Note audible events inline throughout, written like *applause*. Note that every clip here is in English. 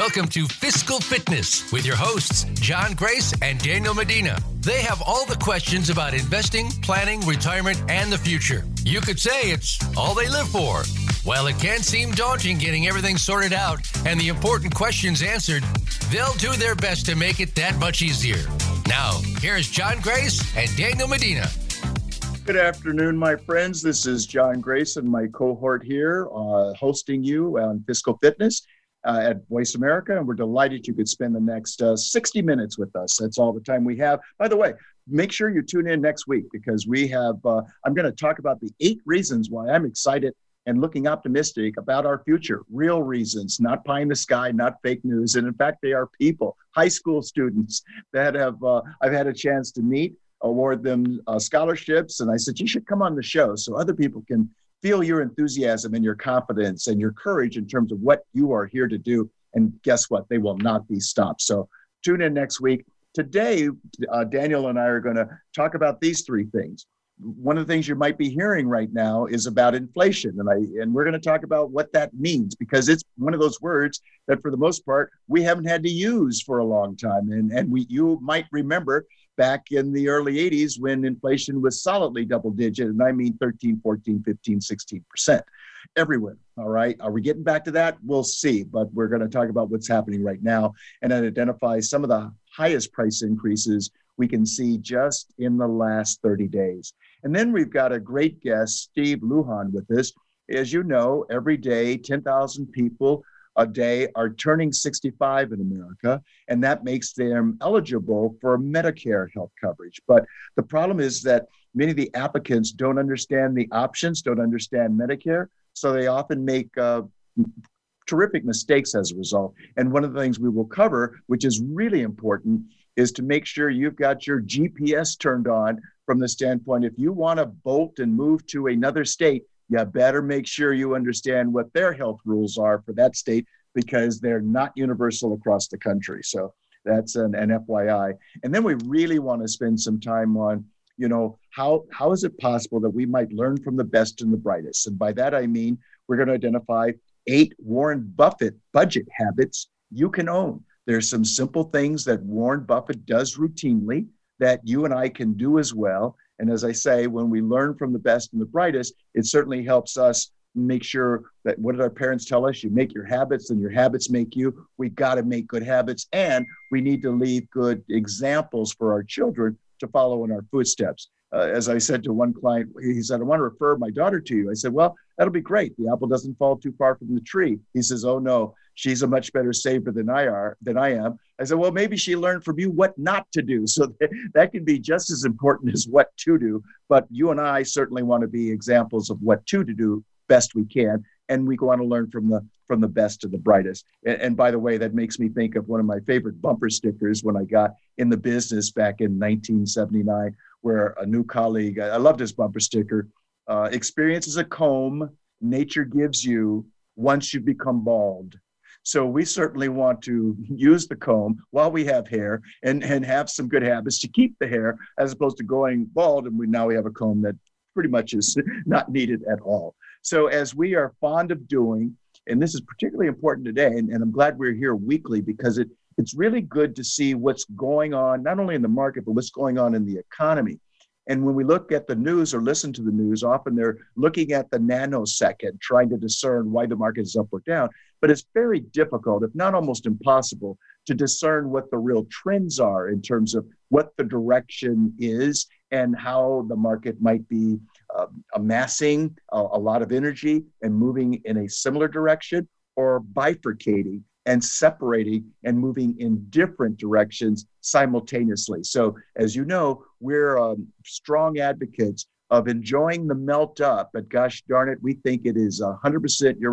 Welcome to Fiscal Fitness with your hosts, John Grace and Daniel Medina. They have all the questions about investing, planning, retirement, and the future. You could say it's all they live for. While it can seem daunting getting everything sorted out and the important questions answered, they'll do their best to make it that much easier. Now, here's John Grace and Daniel Medina. Good afternoon, my friends. This is John Grace and my cohort here, uh, hosting you on Fiscal Fitness uh, at Voice America, and we're delighted you could spend the next uh, 60 minutes with us. That's all the time we have. By the way, make sure you tune in next week because we have, uh, I'm going to talk about the eight reasons why I'm excited and looking optimistic about our future. Real reasons, not pie in the sky, not fake news. And in fact, they are people, high school students that have, uh, I've had a chance to meet award them uh, scholarships. And I said, you should come on the show so other people can feel your enthusiasm and your confidence and your courage in terms of what you are here to do. And guess what? They will not be stopped. So tune in next week. Today, uh, Daniel and I are going to talk about these three things. One of the things you might be hearing right now is about inflation, and I and we're going to talk about what that means because it's one of those words that, for the most part, we haven't had to use for a long time. And and we you might remember back in the early 80s when inflation was solidly double digit, and I mean 13, 14, 15, 16% everywhere. All right. Are we getting back to that? We'll see. But we're going to talk about what's happening right now and identify some of the highest price increases we can see just in the last 30 days. And then we've got a great guest, Steve Lujan, with us. As you know, every day, 10,000 people a day are turning 65 in America, and that makes them eligible for Medicare health coverage. But the problem is that many of the applicants don't understand the options, don't understand Medicare, so they often make uh, terrific mistakes as a result. And one of the things we will cover, which is really important, is to make sure you've got your GPS turned on from the standpoint if you want to bolt and move to another state, you better make sure you understand what their health rules are for that state because they're not universal across the country. So that's an, an FYI. And then we really want to spend some time on, you know, how how is it possible that we might learn from the best and the brightest? And by that I mean we're going to identify eight Warren Buffett budget habits you can own. There's some simple things that Warren Buffett does routinely that you and I can do as well. And as I say, when we learn from the best and the brightest, it certainly helps us make sure that what did our parents tell us? You make your habits and your habits make you. We've got to make good habits and we need to leave good examples for our children to follow in our footsteps. Uh, as I said to one client, he said, I want to refer my daughter to you. I said, Well, that'll be great. The apple doesn't fall too far from the tree. He says, Oh, no, she's a much better saver than I are than I am. I said, well, maybe she learned from you what not to do. So *laughs* that, that can be just as important as what to do. But you and I certainly want to be examples of what to, to do best we can. And we want to learn from the from the best to the brightest. And, and by the way, that makes me think of one of my favorite bumper stickers when I got in the business back in 1979, where a new colleague, I loved this bumper sticker. Uh, experience is a comb nature gives you once you become bald. So we certainly want to use the comb while we have hair and, and have some good habits to keep the hair as opposed to going bald. And we now we have a comb that pretty much is *laughs* not needed at all. So as we are fond of doing, and this is particularly important today, and, and I'm glad we're here weekly because it it's really good to see what's going on, not only in the market, but what's going on in the economy. And when we look at the news or listen to the news, often they're looking at the nanosecond, trying to discern why the market is up or down. But it's very difficult, if not almost impossible, to discern what the real trends are in terms of what the direction is and how the market might be uh, amassing a, a lot of energy and moving in a similar direction or bifurcating and separating and moving in different directions simultaneously. So, as you know, we're um, strong advocates of enjoying the melt up, but gosh darn it, we think it is 100% your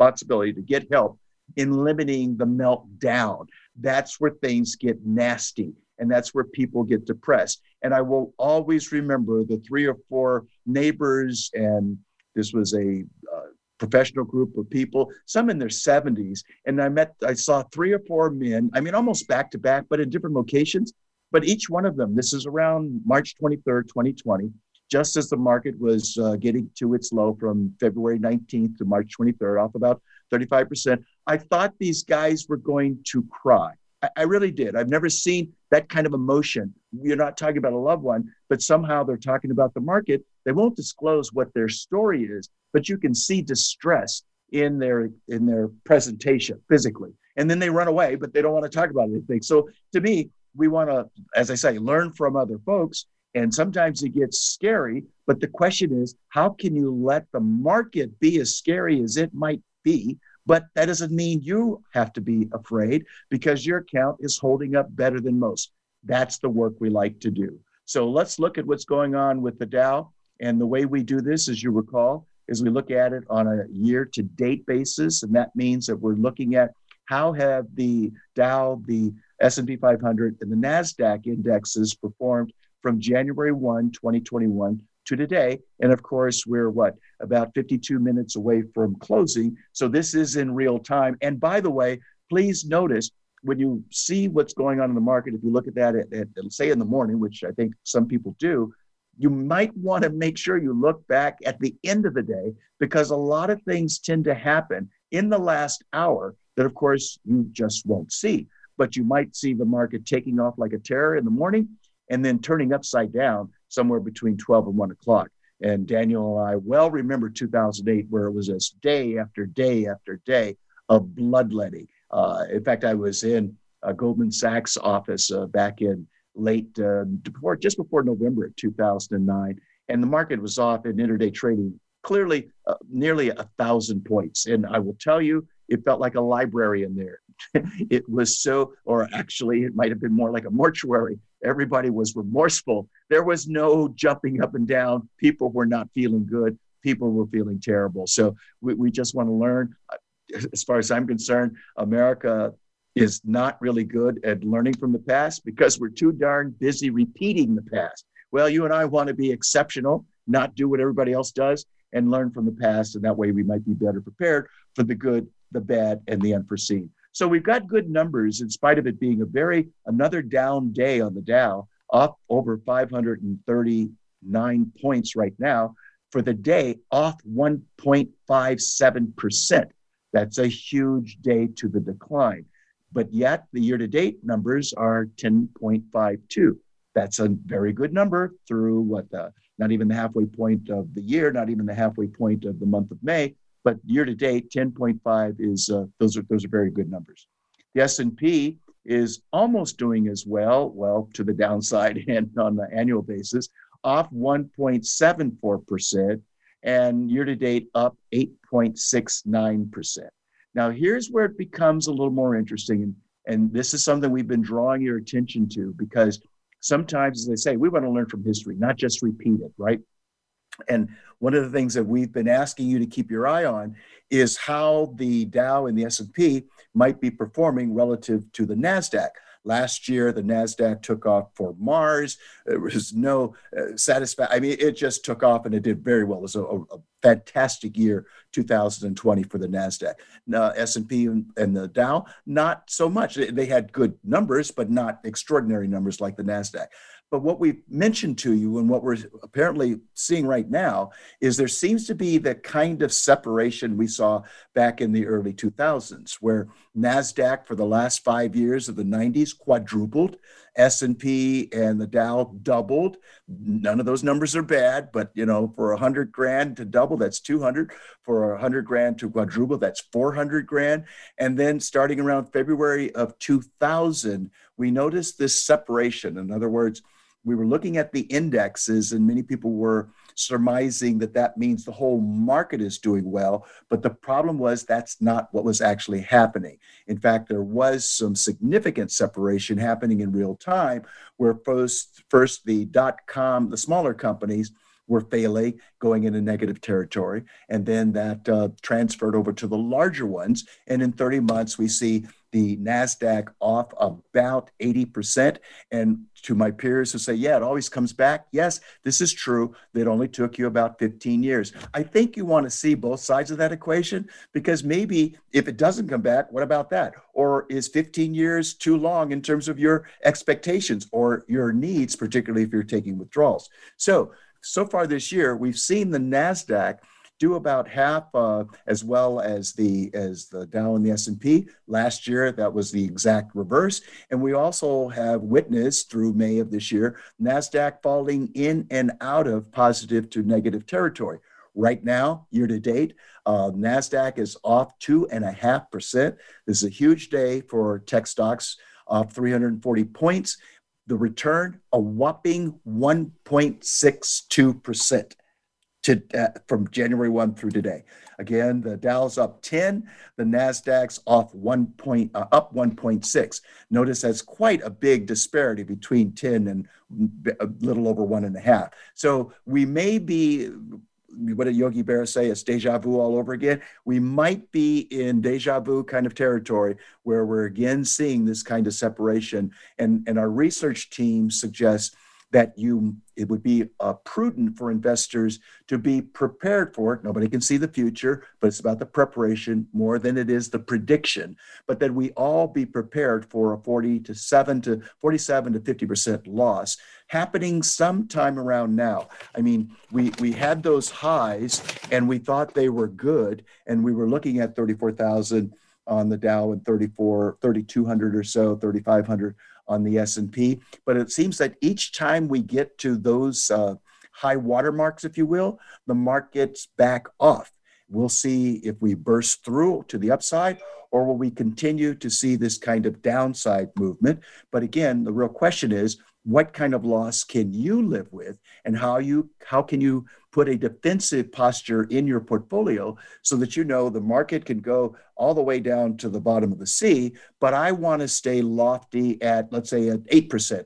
responsibility to get help in limiting the meltdown. That's where things get nasty. and that's where people get depressed. And I will always remember the three or four neighbors, and this was a uh, professional group of people, some in their 70s. And I met, I saw three or four men, I mean, almost back to back, but in different locations. But each one of them, this is around March 23rd, 2020, just as the market was uh, getting to its low from February 19th to March 23rd, off about 35%. I thought these guys were going to cry. I, I really did. I've never seen that kind of emotion. You're not talking about a loved one, but somehow they're talking about the market. They won't disclose what their story is, but you can see distress in their in their presentation physically. And then they run away, but they don't want to talk about anything. So to me, we want to, as I say, learn from other folks. And sometimes it gets scary, but the question is, how can you let the market be as scary as it might be but that doesn't mean you have to be afraid because your account is holding up better than most. That's the work we like to do. So let's look at what's going on with the Dow. And the way we do this, as you recall, is we look at it on a year to date basis. And that means that we're looking at how have the Dow, the S&P 500, and the NASDAQ indexes performed from January 1, 2021 to today. And of course, we're what, about 52 minutes away from closing. So this is in real time. And by the way, please notice when you see what's going on in the market, if you look at that at, at, say in the morning, which I think some people do, you might want to make sure you look back at the end of the day because a lot of things tend to happen in the last hour that, of course, you just won't see. But you might see the market taking off like a terror in the morning and then turning upside down somewhere between 12 and 1 o'clock. And Daniel and I well remember 2008, where it was this day after day after day of bloodletting. Uh, in fact, I was in a Goldman Sachs office uh, back in late uh, before, just before November of 2009, and the market was off in intraday trading clearly uh, nearly a thousand points. And I will tell you, it felt like a library in there. *laughs* it was so, or actually, it might have been more like a mortuary. Everybody was remorseful. There was no jumping up and down. People were not feeling good. People were feeling terrible. So we, we just want to learn. Uh, as far as I'm concerned, America is not really good at learning from the past because we're too darn busy repeating the past. Well, you and I want to be exceptional, not do what everybody else does, and learn from the past. And that way we might be better prepared for the good, the bad, and the unforeseen. So we've got good numbers in spite of it being a very another down day on the Dow, up over 539 points right now. For the day, off 1.57%. That's a huge day to the decline. But yet the year to date numbers are 10.52. That's a very good number through what the not even the halfway point of the year, not even the halfway point of the month of May. But year to date, 10.5 is uh, those are those are very good numbers. The S&P is almost doing as well, well to the downside *laughs* and on the annual basis, off 1.74%, and year to date up 8.69%. Now, here's where it becomes a little more interesting, and, and this is something we've been drawing your attention to because sometimes, as they say, we want to learn from history, not just repeat it, right? And one of the things that we've been asking you to keep your eye on is how the Dow and the S&P might be performing relative to the Nasdaq. Last year, the Nasdaq took off for Mars. There was no uh, satisfaction. I mean, it just took off and it did very well. It was a, a fantastic year, 2020 for the Nasdaq. Now, S&P and, and the Dow, not so much. They had good numbers, but not extraordinary numbers like the Nasdaq. But what we've mentioned to you and what we're apparently seeing right now is there seems to be the kind of separation we saw back in the early 2000s, where Nasdaq for the last five years of the 90s quadrupled, S&P and the Dow doubled. None of those numbers are bad, but you know, for a hundred grand to double, that's 200. For a hundred grand to quadruple, that's 400 grand. And then starting around February of 2000, we noticed this separation. In other words, we were looking at the indexes, and many people were surmising that that means the whole market is doing well. But the problem was that's not what was actually happening. In fact, there was some significant separation happening in real time, where first, first the dot com, the smaller companies, were failing, going into negative territory. And then that uh, transferred over to the larger ones. And in 30 months, we see the NASDAQ off about 80%. And to my peers who say, yeah, it always comes back. Yes, this is true. It only took you about 15 years. I think you want to see both sides of that equation because maybe if it doesn't come back, what about that? Or is 15 years too long in terms of your expectations or your needs, particularly if you're taking withdrawals? So, so far this year, we've seen the NASDAQ do about half uh, as well as the as the Dow and the S&P. Last year, that was the exact reverse. And we also have witnessed through May of this year, NASDAQ falling in and out of positive to negative territory. Right now, year to date, uh, NASDAQ is off 2.5%. This is a huge day for tech stocks, off 340 points. The return, a whopping 1.62% to uh, from January 1 through today. Again, the Dow's up 10, the Nasdaq's off 1 point uh, up 1.6. Notice that's quite a big disparity between 10 and a little over one and a half. So we may be what did Yogi Berra say? It's deja vu all over again. We might be in deja vu kind of territory where we're again seeing this kind of separation. And, and our research team suggests that you it would be uh, prudent for investors to be prepared for it. Nobody can see the future, but it's about the preparation more than it is the prediction. But that we all be prepared for a 40 to 7 to 47 to 50 percent loss happening sometime around now. I mean, we we had those highs and we thought they were good, and we were looking at 34,000 on the Dow and 34, 3,200 or so, 3,500 on the S&P. But it seems that each time we get to those uh, high watermarks, if you will, the markets back off. We'll see if we burst through to the upside or will we continue to see this kind of downside movement? But again, the real question is what kind of loss can you live with and how you how can you put a defensive posture in your portfolio so that you know the market can go all the way down to the bottom of the sea. But i want to stay lofty at let's say an 8%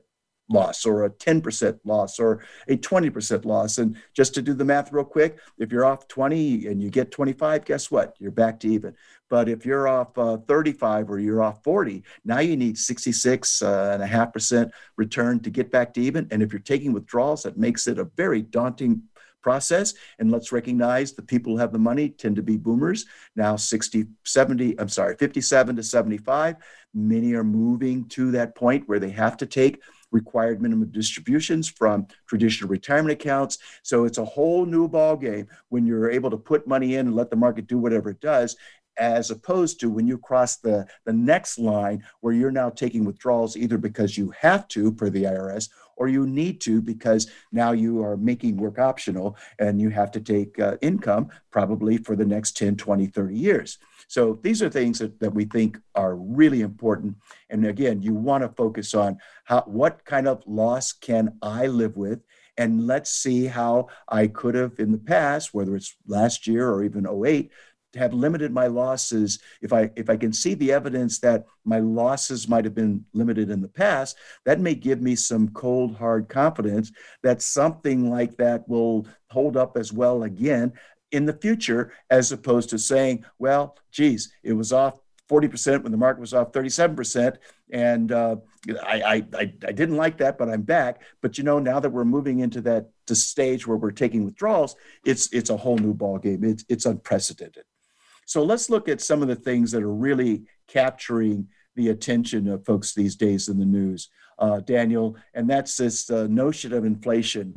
loss or a 10% loss or a 20% loss. And just to do the math real quick if you're off 20 and you get 25 guess what? You're back to even. But if you're off uh, 35 or you're off 40, now you need 66 uh, and a half percent return to get back to even. And if you're taking withdrawals, that makes it a very daunting process. And let's recognize the people who have the money tend to be boomers. Now 60, 70, I'm sorry, 57 to 75. Many are moving to that point where they have to take required minimum distributions from traditional retirement accounts. So it's a whole new ball game when you're able to put money in and let the market do whatever it does as opposed to when you cross the, the next line where you're now taking withdrawals either because you have to per the IRS or you need to because now you are making work optional and you have to take uh, income probably for the next 10, 20, 30 years. So these are things that, that we think are really important. And again, you want to focus on how what kind of loss can I live with? And let's see how I could have in the past, whether it's last year or even 08, have limited my losses if i if i can see the evidence that my losses might have been limited in the past that may give me some cold hard confidence that something like that will hold up as well again in the future as opposed to saying well geez it was off 40% when the market was off 37% and uh, I, I, I didn't like that but i'm back. But you know now that we're moving into that stage where we're taking withdrawals it's it's a whole new ball game it's, it's unprecedented so let's look at some of the things that are really capturing the attention of folks these days in the news, uh, Daniel, and that's this uh, notion of inflation.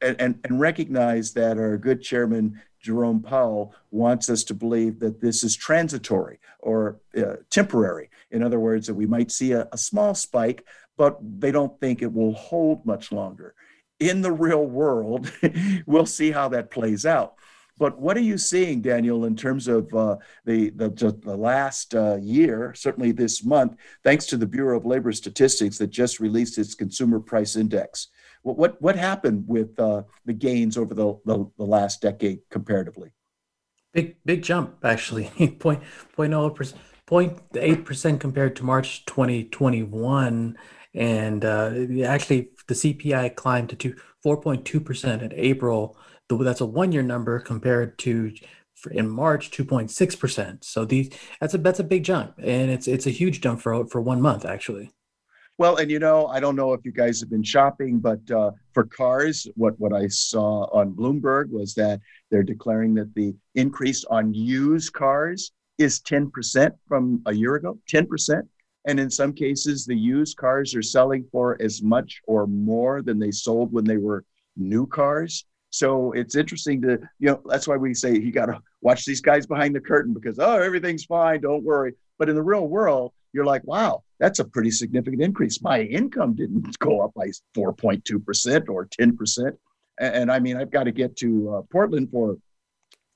And, and, and recognize that our good chairman, Jerome Powell, wants us to believe that this is transitory or uh, temporary. In other words, that we might see a, a small spike, but they don't think it will hold much longer. In the real world, *laughs* we'll see how that plays out. But what are you seeing, Daniel, in terms of uh, the, the, the last uh, year, certainly this month, thanks to the Bureau of Labor Statistics that just released its consumer price index? What, what, what happened with uh, the gains over the, the, the, last decade comparatively? Big, big jump, actually. *laughs* point, point, oh, 0.8 percent compared to March 2021. And uh, actually, the CPI climbed to 4.2% in April that's a one year number compared to in March 2.6%. So these that's a that's a big jump and it's it's a huge jump for for one month actually. Well, and you know, I don't know if you guys have been shopping, but uh, for cars, what what I saw on Bloomberg was that they're declaring that the increase on used cars is 10% from a year ago, 10%. And in some cases, the used cars are selling for as much or more than they sold when they were new cars. So it's interesting to, you know, that's why we say you got to watch these guys behind the curtain because, oh, everything's fine, don't worry. But in the real world, you're like, wow, that's a pretty significant increase. My income didn't go up by 4.2% or 10%. And, and I mean, I've got to get to uh, Portland for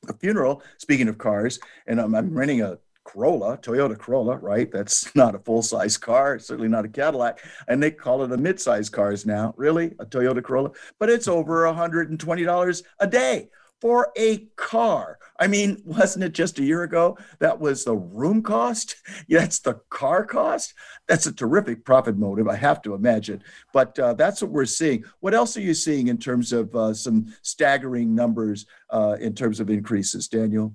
a funeral, speaking of cars, and I'm, I'm renting a Corolla, Toyota Corolla, right? That's *laughs* not a full size car, certainly not a Cadillac. And they call it a mid size cars now. Really? A Toyota Corolla? But it's over $120 a day for a car. I mean, *laughs* wasn't it just a year ago that was the room cost? *laughs* That's the car cost. That's a terrific profit motive, I have to imagine. But uh, that's what we're seeing. What else are you seeing in terms of uh, some staggering numbers uh, in terms of increases, Daniel?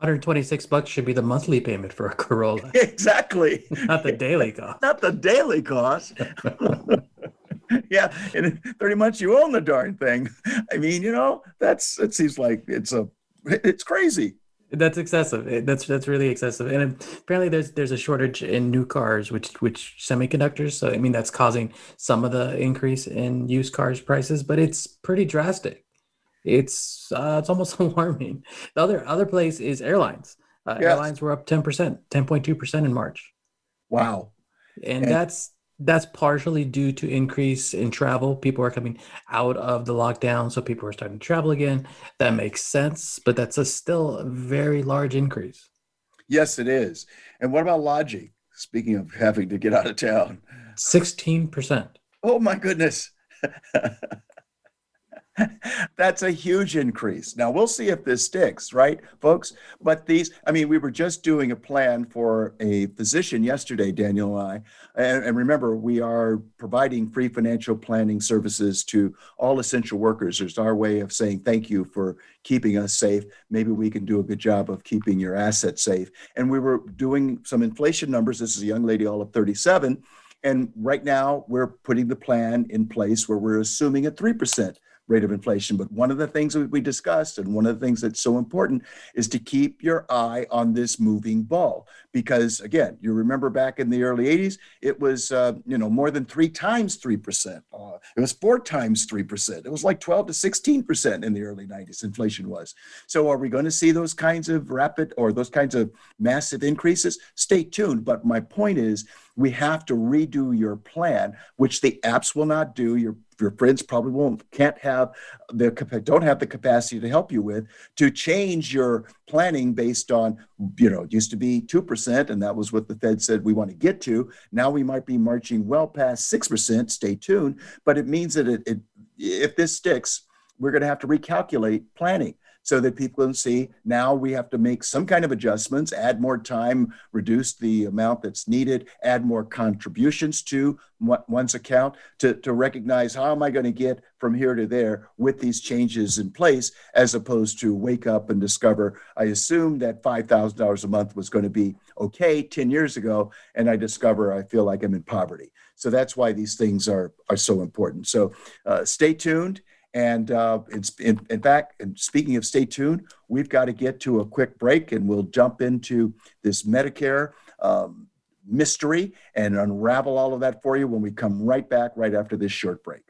126 bucks should be the monthly payment for a Corolla. *laughs* Exactly. *laughs* Not the daily cost. Not the daily cost. *laughs* yeah, in 30 months you own the darn thing. I mean, you know, that's it seems like it's a it's crazy. That's excessive. That's that's really excessive. And apparently, there's there's a shortage in new cars, which which semiconductors. So I mean, that's causing some of the increase in used cars prices, but it's pretty drastic. It's uh, it's almost *laughs* alarming. The other other place is airlines. Uh, yes. Airlines were up ten percent, ten point two percent in March. Wow, and, and that's that's partially due to increase in travel. People are coming out of the lockdown, so people are starting to travel again. That makes sense, but that's a still a very large increase. Yes, it is. And what about lodging? Speaking of having to get out of town, sixteen percent. Oh my goodness. *laughs* *laughs* That's a huge increase. Now we'll see if this sticks, right, folks? But these, I mean, we were just doing a plan for a physician yesterday, Daniel and I. And, and, remember, we are providing free financial planning services to all essential workers. There's our way of saying thank you for keeping us safe. Maybe we can do a good job of keeping your assets safe. And we were doing some inflation numbers. This is a young lady, all of 37. And right now, we're putting the plan in place where we're assuming a 3% rate of inflation. But one of the things that we discussed, and one of the things that's so important, is to keep your eye on this moving ball. Because again, you remember back in the early 80s, it was uh, you know more than three times three percent. Uh, it was four times three percent. It was like 12 to 16 percent in the early 90s. Inflation was. So are we going to see those kinds of rapid or those kinds of massive increases? Stay tuned. But my point is, we have to redo your plan, which the apps will not do. Your your friends probably won't can't have the don't have the capacity to help you with to change your planning based on you know it used to be 2% and that was what the fed said we want to get to. Now we might be marching well past 6% stay tuned but it means that it, it if this sticks we're going to have to recalculate planning so that people can see now we have to make some kind of adjustments, add more time, reduce the amount that's needed, add more contributions to one's account to, to recognize how am I going to get from here to there with these changes in place, as opposed to wake up and discover I assumed that $5,000 a month was going to be okay 10 years ago, and I discover I feel like I'm in poverty. So that's why these things are, are so important. So uh, stay tuned. And uh, in, in fact, and speaking of stay tuned, we've got to get to a quick break and we'll jump into this Medicare um, mystery and unravel all of that for you when we come right back right after this short break.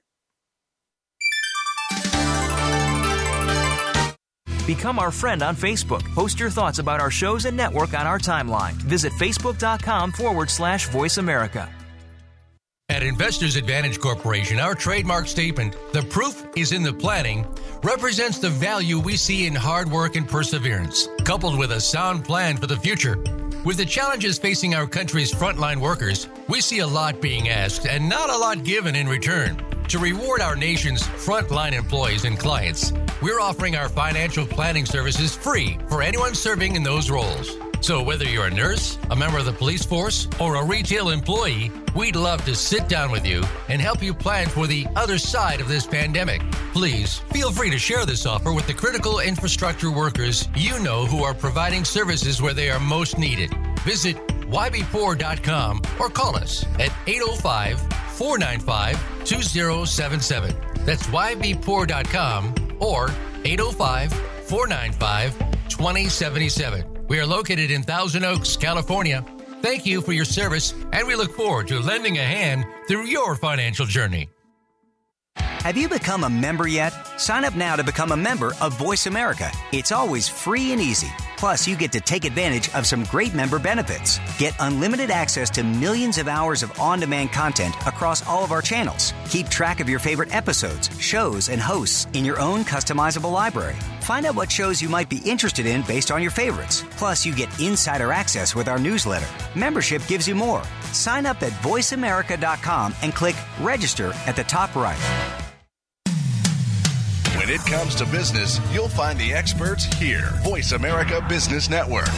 Become our friend on Facebook. Post your thoughts about our shows and network on our timeline. Visit facebook.com forward slash voice America. At Investors Advantage Corporation, our trademark statement, the proof is in the planning, represents the value we see in hard work and perseverance, coupled with a sound plan for the future. With the challenges facing our country's frontline workers, we see a lot being asked and not a lot given in return. To reward our nation's frontline employees and clients, we're offering our financial planning services free for anyone serving in those roles. So, whether you're a nurse, a member of the police force, or a retail employee, we'd love to sit down with you and help you plan for the other side of this pandemic. Please feel free to share this offer with the critical infrastructure workers you know who are providing services where they are most needed. Visit ybpoor.com or call us at 805 495 2077. That's ybpoor.com or 805 495 2077. We are located in Thousand Oaks, California. Thank you for your service, and we look forward to lending a hand through your financial journey. Have you become a member yet? Sign up now to become a member of Voice America. It's always free and easy. Plus, you get to take advantage of some great member benefits. Get unlimited access to millions of hours of on demand content across all of our channels. Keep track of your favorite episodes, shows, and hosts in your own customizable library. Find out what shows you might be interested in based on your favorites. Plus, you get insider access with our newsletter. Membership gives you more. Sign up at voiceamerica.com and click register at the top right. When it comes to business, you'll find the experts here. Voice America Business Network.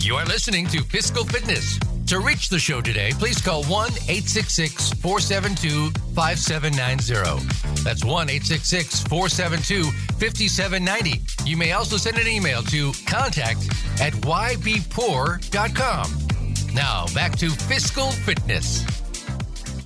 You are listening to Fiscal Fitness. To reach the show today, please call 1 866 472 5790. That's 1 866 472 5790. You may also send an email to contact at ybpoor.com. Now, back to Fiscal Fitness.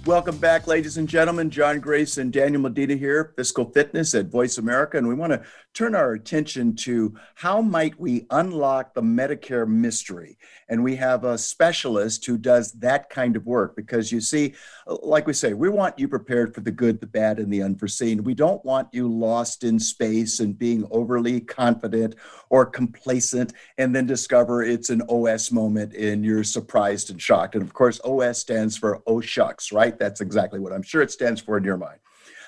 Welcome back, ladies and gentlemen. John Grace and Daniel Medina here, Fiscal Fitness at Voice America. And we want to turn our attention to how might we unlock the Medicare mystery. And we have a specialist who does that kind of work because you see, like we say, we want you prepared for the good, the bad, and the unforeseen. We don't want you lost in space and being overly confident or complacent and then discover it's an OS moment and you're surprised and shocked. And of course, OS stands for oh shucks, right? That's exactly what I'm sure it stands for in your mind.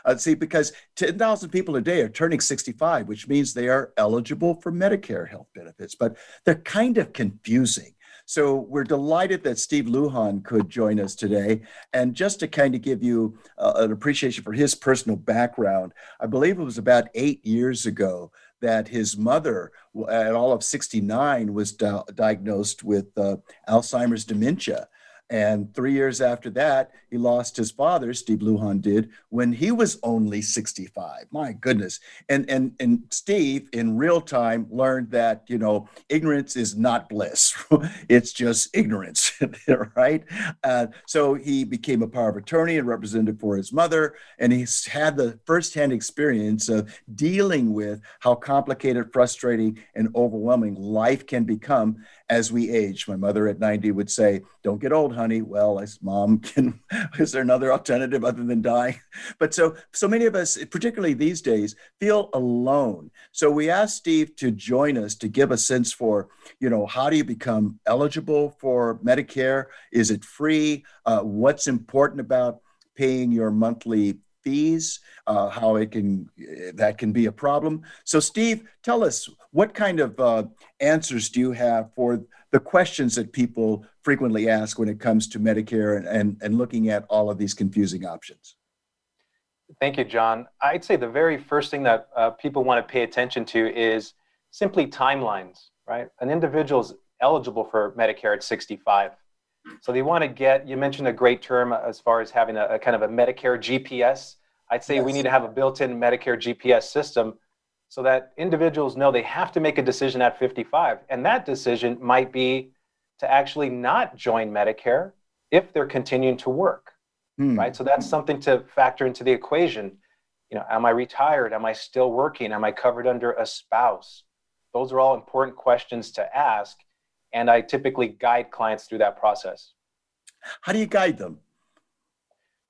Uh, see, because 10,000 people a day are turning 65, which means they are eligible for Medicare health benefits, but they're kind of confusing. So we're delighted that Steve Lujan could join us today. And just to kind of give you uh, an appreciation for his personal background, I believe it was about eight years ago that his mother, at all of 69, was di- diagnosed with uh, Alzheimer's dementia. And three years after that, he lost his father, Steve Lujan did, when he was only 65. My goodness. And and and Steve in real time learned that, you know, ignorance is not bliss. *laughs* it's just ignorance, *laughs* right? Uh, so he became a power of attorney and representative for his mother. And he's had the firsthand experience of dealing with how complicated, frustrating, and overwhelming life can become as we age. My mother at 90 would say, Don't get old, honey. Well, as mom can, *laughs* is there another alternative other than dying? *laughs* But so, so many of us, particularly these days, feel alone. So we asked Steve to join us to give a sense for, you know, how do you become eligible for Medicare? Is it free? Uh, what's important about paying your monthly fees, uh, how it can that can be a problem. So, Steve, tell us what kind of uh, answers do you have for the questions that people frequently ask when it comes to Medicare and, and, and looking at all of these confusing options? Thank you, John. I'd say the very first thing that uh, people want to pay attention to is simply timelines, right? An individual is eligible for Medicare at 65. So they want to get, you mentioned a great term as far as having a, a kind of a Medicare GPS. I'd say yes. we need to have a built in Medicare GPS system so that individuals know they have to make a decision at 55. And that decision might be to actually not join Medicare if they're continuing to work, hmm. right? So that's something to factor into the equation. You know, am I retired? Am I still working? Am I covered under a spouse? Those are all important questions to ask and I typically guide clients through that process. How do you guide them?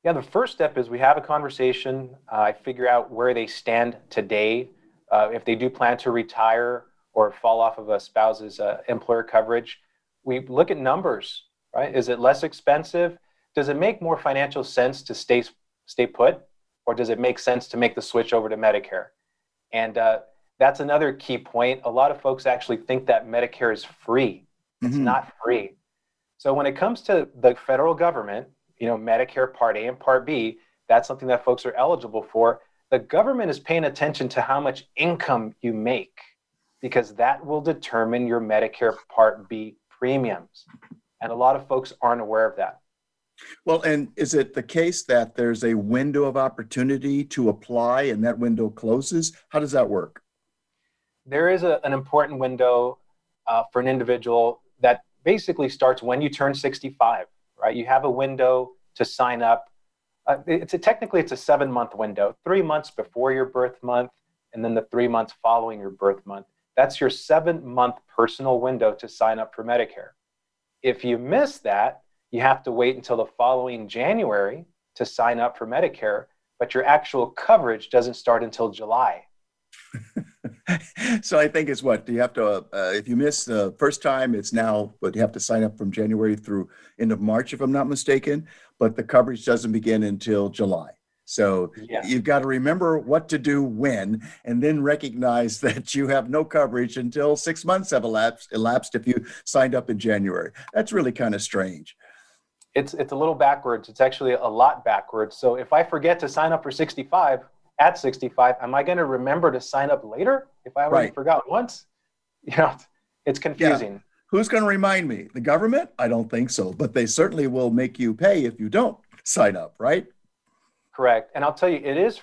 Yeah, the first step is we have a conversation. Uh, I figure out where they stand today. Uh, if they do plan to retire or fall off of a spouse's uh, employer coverage, we look at numbers, right? Is it less expensive? Does it make more financial sense to stay, stay put? Or does it make sense to make the switch over to Medicare? And uh, that's another key point. A lot of folks actually think that Medicare is free. It's mm-hmm. not free. So when it comes to the federal government, you know, Medicare Part A and Part B, that's something that folks are eligible for. the government is paying attention to how much income you make because that will determine your Medicare Part B premiums. And a lot of folks aren't aware of that. Well, and is it the case that there's a window of opportunity to apply and that window closes? How does that work? There is a, an important window uh, for an individual basically starts when you turn 65, right? You have a window to sign up. Uh, it's a, technically it's a seven month window, three months before your birth month, and then the three months following your birth month. That's your seven month personal window to sign up for Medicare. If you miss that, you have to wait until the following January to sign up for Medicare, but your actual coverage doesn't start until July. *laughs* so I think it's what do you have to uh, if you miss the first time it's now but you have to sign up from January through end of March if I'm not mistaken. But the coverage doesn't begin until July. So yeah. you've got to remember what to do when and then recognize *laughs* that you have no coverage until 6 months have elapsed elapsed if you signed up in January. That's really kind of strange. It's it's a little backwards. It's actually a lot backwards. So if I forget to sign up for 65 at 65 am i going to remember to sign up later if i already right. forgot once? *laughs* You know it's confusing. Yeah. who's going to remind me? The government? I don't think so but they certainly will make you pay if you don't sign up right? Correct and i'll tell you it is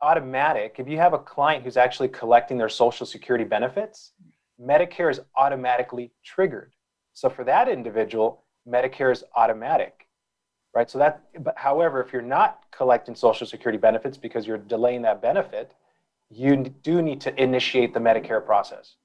automatic. If you have a client who's actually collecting their social security benefits medicare is automatically triggered. So for that individual medicare is automatic right? So that, but however, if you're not collecting Social Security benefits because you're delaying that benefit, you do need to initiate the Medicare process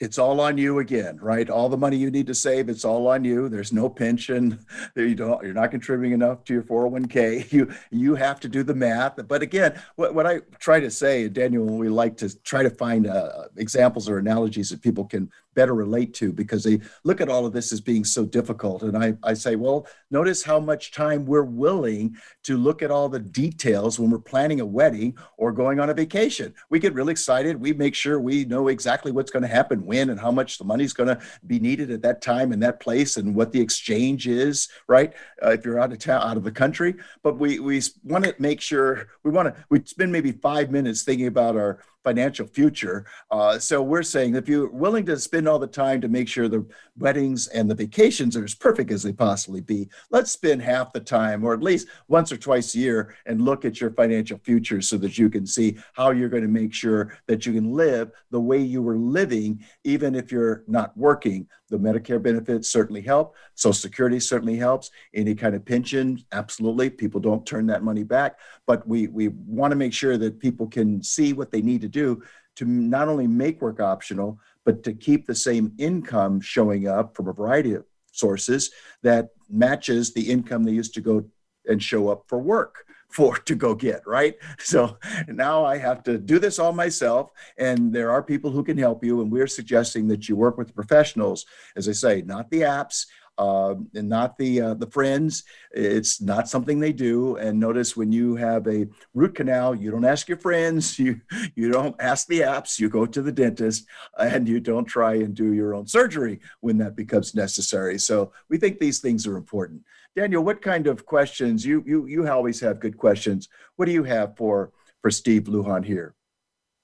it's all on you again, right? All the money you need to save, it's all on you. There's no pension. *laughs* You don't. You're not contributing enough to your 401k. *laughs* You you have to do the math. But again, what, what I try to say, Daniel, we like to try to find uh, examples or analogies that people can better relate to because they look at all of this as being so difficult. And I, I say, well, notice how much time we're willing to look at all the details when we're planning a wedding or going on a vacation. We get really excited. We make sure we know exactly what's going to happen when and how much the money's going to be needed at that time and that place and what the exchange is, right? Uh, if you're out of town, out of the country. But we, we want to make sure we want to, we spend maybe five minutes thinking about our financial future. Uh, so we're saying if you're willing to spend all the time to make sure the weddings and the vacations are as perfect as they possibly be, let's spend half the time, or at least once or twice a year, and look at your financial future so that you can see how you're going to make sure that you can live the way you were living, even if you're not working. The Medicare benefits certainly help. Social Security certainly helps. Any kind of pension, absolutely. People don't turn that money back, but we we want to make sure that people can see what they need to do do to not only make work optional, but to keep the same income showing up from a variety of sources that matches the income they used to go and show up for work for to go get right? *laughs* So now i have to do this all myself and there are people who can help you and we're suggesting that you work with professionals. As i say not the apps uh, and not the uh, the friends. It's not something they do. And notice when you have a root canal, you don't ask your friends, *laughs* you you don't ask the apps, you go to the dentist, and you don't try and do your own surgery when that becomes necessary. So we think these things are important. Daniel, what kind of questions you you you always have good questions. What do you have for for Steve Lujan here?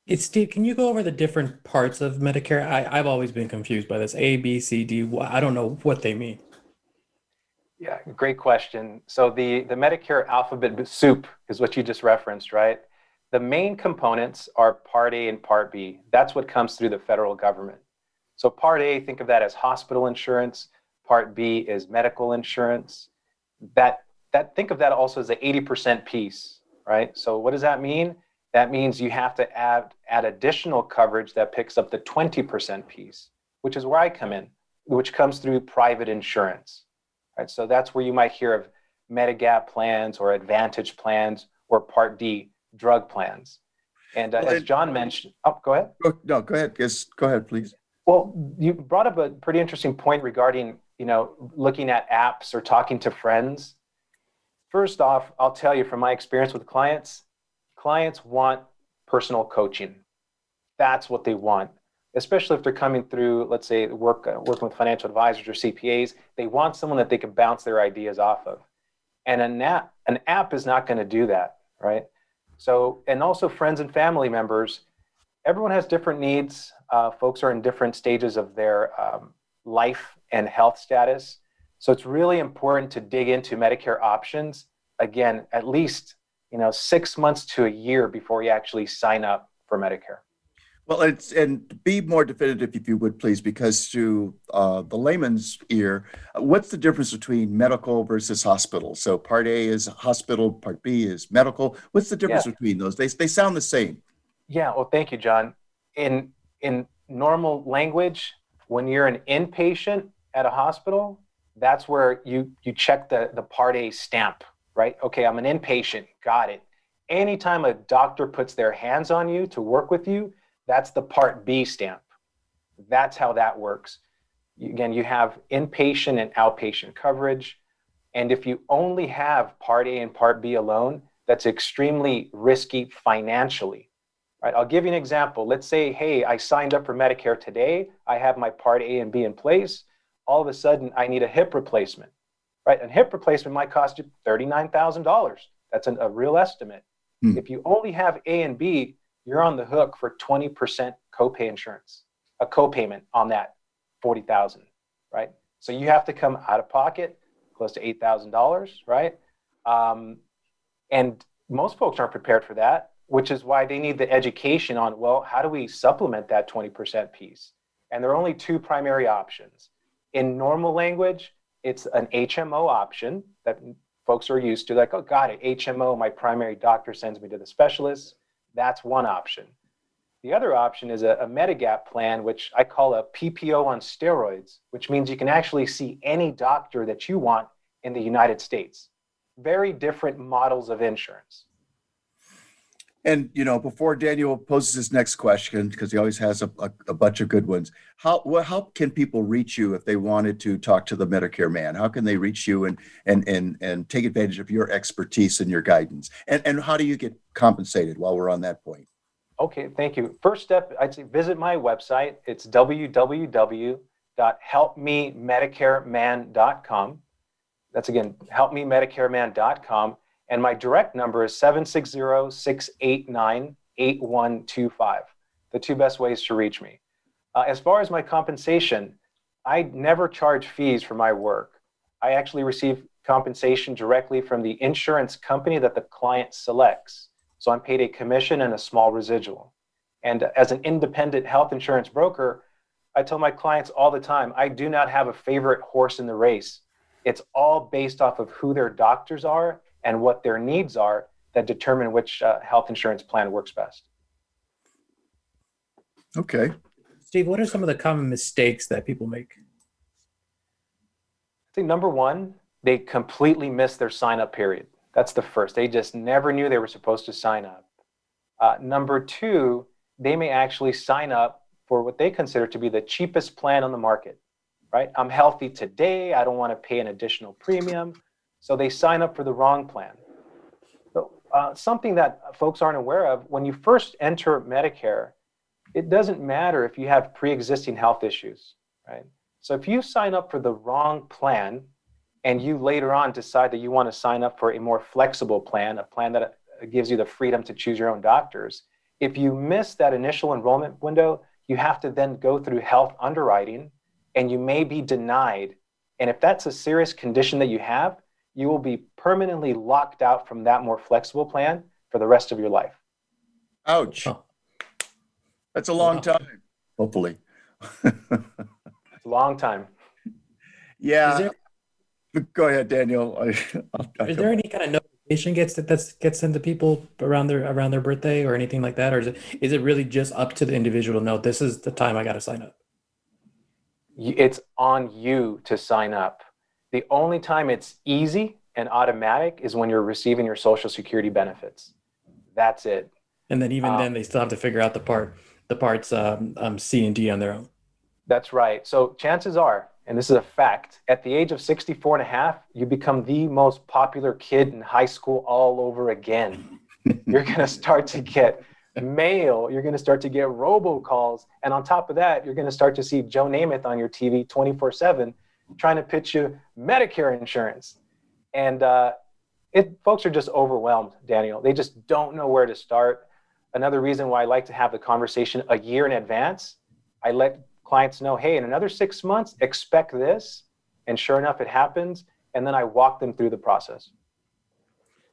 It's Steve. Can you go over the different parts of Medicare? I, I've always been confused by this A, B, C, D. I don't know what they mean. Yeah, great question. So the the Medicare alphabet soup is what you just referenced, right? The main components are Part A and Part B. That's what comes through the federal government. So Part A, think of that as hospital insurance. Part B is medical insurance. That that think of that also as the 80% piece, right? So what does that mean? That means you have to add, add additional coverage that picks up the 20% piece, which is where I come in, which comes through private insurance. Right? So that's where you might hear of Medigap plans or Advantage plans or Part D drug plans. And uh, well, as John mentioned, oh, go ahead. no, go ahead. Yes, go ahead, please. Well, you brought up a pretty interesting point regarding, you know, looking at apps or talking to friends. First off, I'll tell you from my experience with clients, clients want personal coaching. That's what they want, especially if they're coming through, let's say, work uh, working with financial advisors or CPAs. They want someone that they can bounce their ideas off of. And an app, an app is not going to do that, right? So, and also friends and family members, everyone has different needs. Uh, folks are in different stages of their um, life and health status. So it's really important to dig into Medicare options again, at least you know six months to a year before you actually sign up for Medicare. Well, it's and be more definitive if you would please, because to uh, the layman's ear, what's the difference between medical versus hospital? So Part A is hospital, Part B is medical. What's the difference yeah. between those? They they sound the same. Yeah. Well, thank you, John. In in normal language, when you're an inpatient at a hospital, that's where you you check the the Part A stamp, right? Okay, I'm an inpatient. Got it. Anytime a doctor puts their hands on you to work with you that's the Part B stamp. That's how that works. Again, you have inpatient and outpatient coverage. And if you only have Part A and Part B alone, that's extremely risky financially. Right? I'll give you an example. Let's say, hey, I signed up for Medicare today. I have my Part A and B in place. All of a sudden, I need a hip replacement. Right? A hip replacement might cost you $39,000. That's an, a real estimate. Hmm. If you only have A and B, you're on the hook for 20% copay insurance, a copayment on that 40,000, right? So you have to come out of pocket close to $8,000, right? Um, and most folks aren't prepared for that, which is why they need the education on, well, how do we supplement that 20% piece? And there are only two primary options. In normal language, it's an HMO option that folks are used to, like, oh, got it, HMO, my primary doctor sends me to the specialist. That's one option. The other option is a, a Medigap plan, which I call a PPO on steroids, which means you can actually see any doctor that you want in the United States. Very different models of insurance. And you know, before Daniel poses his next question, because he always has a, a, a, bunch of good ones, how well, how can people reach you if they wanted to talk to the Medicare man? How can they reach you and and and and take advantage of your expertise and your guidance? And and how do you get compensated while we're on that point? Okay, thank you. First step, I'd say visit my website. It's www.helpmemedicareman.com. That's again, helpmemedicareman.com and my direct number is 760 689 8125. The two best ways to reach me. Uh, as far as my compensation, I never charge fees for my work. I actually receive compensation directly from the insurance company that the client selects. So I'm paid a commission and a small residual. And as an independent health insurance broker, I tell my clients all the time I do not have a favorite horse in the race. It's all based off of who their doctors are and what their needs are that determine which uh, health insurance plan works best. Okay. Steve, what are some of the common mistakes that people make? I think number one, they completely miss their sign up period. That's the first. They just never knew they were supposed to sign up. Uh, number two, they may actually sign up for what they consider to be the cheapest plan on the market, right? I'm healthy today. I don't want to pay an additional premium. So they sign up for the wrong plan. So, uh, something that folks aren't aware of when you first enter Medicare, it doesn't matter if you have pre existing health issues, right? So if you sign up for the wrong plan and you later on decide that you want to sign up for a more flexible plan, a plan that uh, gives you the freedom to choose your own doctors, if you miss that initial enrollment window, you have to then go through health underwriting and you may be denied. And if that's a serious condition that you have, you will be permanently locked out from that more flexible plan for the rest of your life. Ouch. That's a long time, hopefully. *laughs* it's a long time. Yeah. There, Go ahead, Daniel. I, I is there any kind of notification gets that that's gets sent to people around their around their birthday or anything like that, or is it is it really just up to the individual to know this is the time I got to sign up? It's on you to sign up. The only time it's easy and automatic is when you're receiving your social security benefits. That's it. And then even um, then, they still have to figure out the part, the parts um, um, C and D on their own. That's right. So chances are, and this is a fact, at the age of 64 and a half, you become the most popular kid in high school all over again. *laughs* you're going to start to get mail. You're going to start to get robocalls. And on top of that, you're going to start to see Joe Namath on your TV 24 7 trying to pitch you Medicare insurance. And uh, it folks are just overwhelmed, Daniel. They just don't know where to start. Another reason why I like to have the conversation a year in advance, I let clients know, hey, in another six months, expect this. And sure enough, it happens. And then I walk them through the process.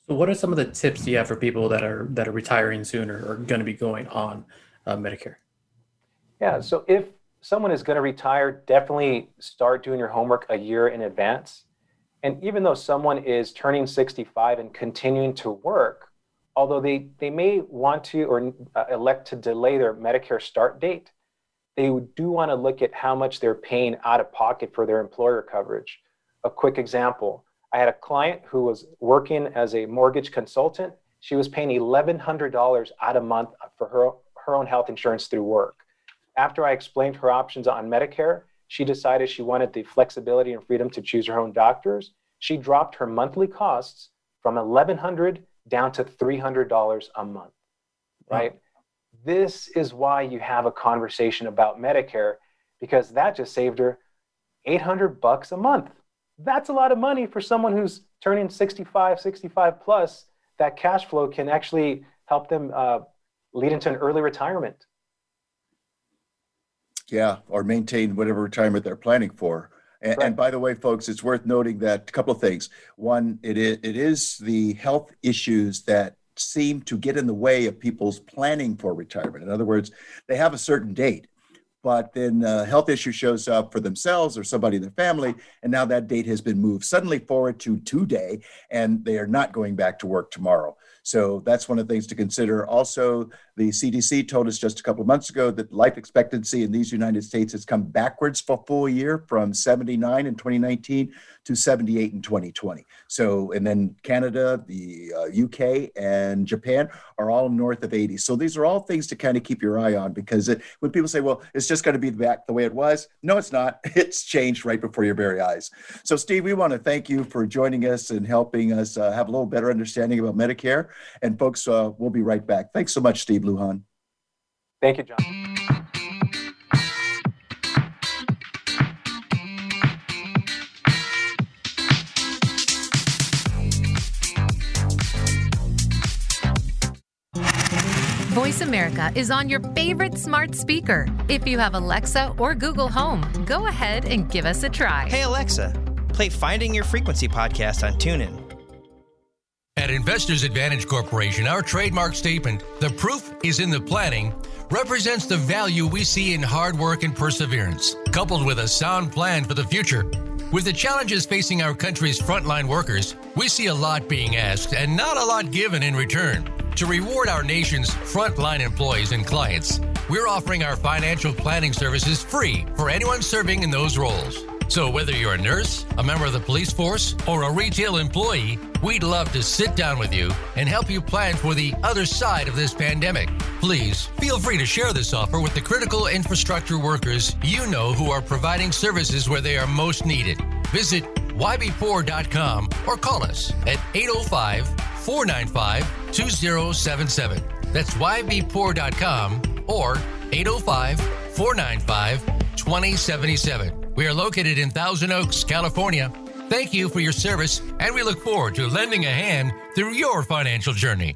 So, what are some of the tips you have for people that are that are retiring soon or, or going to be going on uh, Medicare? Yeah. So, if someone is going to retire, definitely start doing your homework a year in advance. And even though someone is turning 65 and continuing to work, although they, they may want to or uh, elect to delay their Medicare start date, they do want to look at how much they're paying out of pocket for their employer coverage. A quick example I had a client who was working as a mortgage consultant. She was paying $1,100 out a month for her, her own health insurance through work. After I explained her options on Medicare, she decided she wanted the flexibility and freedom to choose her own doctors. She dropped her monthly costs from 1,100 down to $300 a month, right? This is why you have a conversation about Medicare because that just saved her 800 bucks a month. That's a lot of money for someone who's turning 65, 65 plus. That cash flow can actually help them uh, lead into an early retirement. Yeah, or maintain whatever retirement they're planning for. And, right. and, by the way, folks, it's worth noting that a couple of things. One, it is, it is the health issues that seem to get in the way of people's planning for retirement. In other words, they have a certain date, but then a health issue shows up for themselves or somebody in their family, and now that date has been moved suddenly forward to today, and they are not going back to work tomorrow. So that's one of the things to consider. Also, the CDC told us just a couple of months ago that life expectancy in these United States has come backwards for a full year from 79 in 2019 to 78 in 2020. So, and then Canada, the uh, UK, and Japan are all north of 80. So these are all things to kind of keep your eye on because it, when people say, well, it's just going to be back the way it was, no, it's not. *laughs* It's changed right before your very eyes. So, Steve, we want to thank you for joining us and helping us uh, have a little better understanding about Medicare. And folks, uh, we'll be right back. Thanks so much, Steve Lujan. Thank you, John. Voice America is on your favorite smart speaker. If you have Alexa or Google Home, go ahead and give us a try. Hey, Alexa, play Finding Your Frequency podcast on TuneIn. At Investors Advantage Corporation, our trademark statement, the proof is in the planning, represents the value we see in hard work and perseverance, coupled with a sound plan for the future. With the challenges facing our country's frontline workers, we see a lot being asked and not a lot given in return. To reward our nation's frontline employees and clients, we're offering our financial planning services free for anyone serving in those roles. So, whether you're a nurse, a member of the police force, or a retail employee, we'd love to sit down with you and help you plan for the other side of this pandemic. Please feel free to share this offer with the critical infrastructure workers you know who are providing services where they are most needed. Visit ybpoor.com or call us at 805 495 2077. That's ybpoor.com or 805 495 2077. We are located in Thousand Oaks, California. Thank you for your service, and we look forward to lending a hand through your financial journey.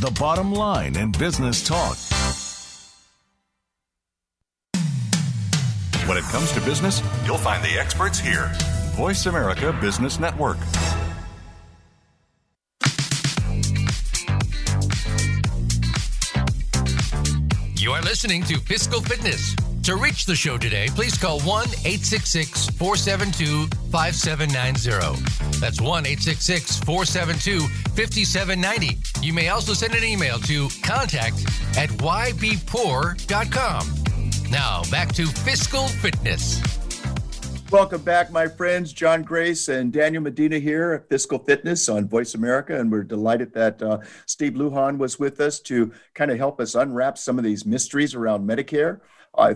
the bottom line in business talk. When it comes to business, you'll find the experts here. Voice America Business Network. You are listening to Fiscal Fitness. To reach the show today, please call 1 866 472 5790. That's 1 866 472 5790. You may also send an email to contact at ybpoor.com. Now, back to Fiscal Fitness. Welcome back, my friends. John Grace and Daniel Medina here at Fiscal Fitness on Voice America. And we're delighted that uh, Steve Lujan was with us to kind of help us unwrap some of these mysteries around Medicare.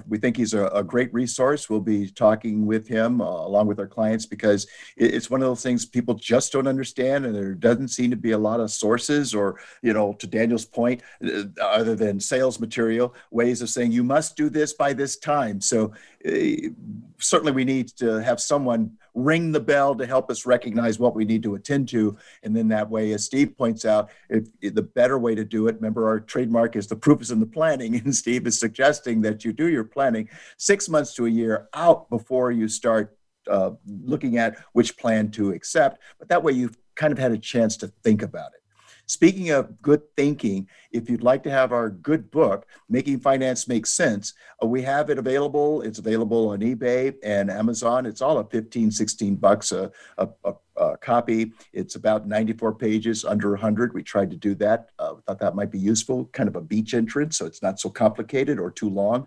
We think he's a, a, great resource. We'll be talking with him uh, along with our clients because it, it's one of those things people just don't understand, and there doesn't seem to be a lot of sources or, you know, to Daniel's point, uh, other than sales material, ways of saying you must do this by this time. So uh, certainly we need to have someone ring the bell to help us recognize what we need to attend to. And then that way, as Steve points out, if, if the better way to do it, remember our trademark is the proof is in the planning. *laughs* And Steve is suggesting that you do your planning six months to a year out before you start uh, looking at which plan to accept. But that way, you've kind of had a chance to think about it. Speaking of good thinking, if you'd like to have our good book, Making Finance Make Sense, uh, we have it available. It's available on eBay and Amazon. It's all at 15, 16 bucks a, a, a, copy. It's about 94 pages, under 100. We tried to do that. Uh, thought that might be useful, kind of a beach entrance, so it's not so complicated or too long.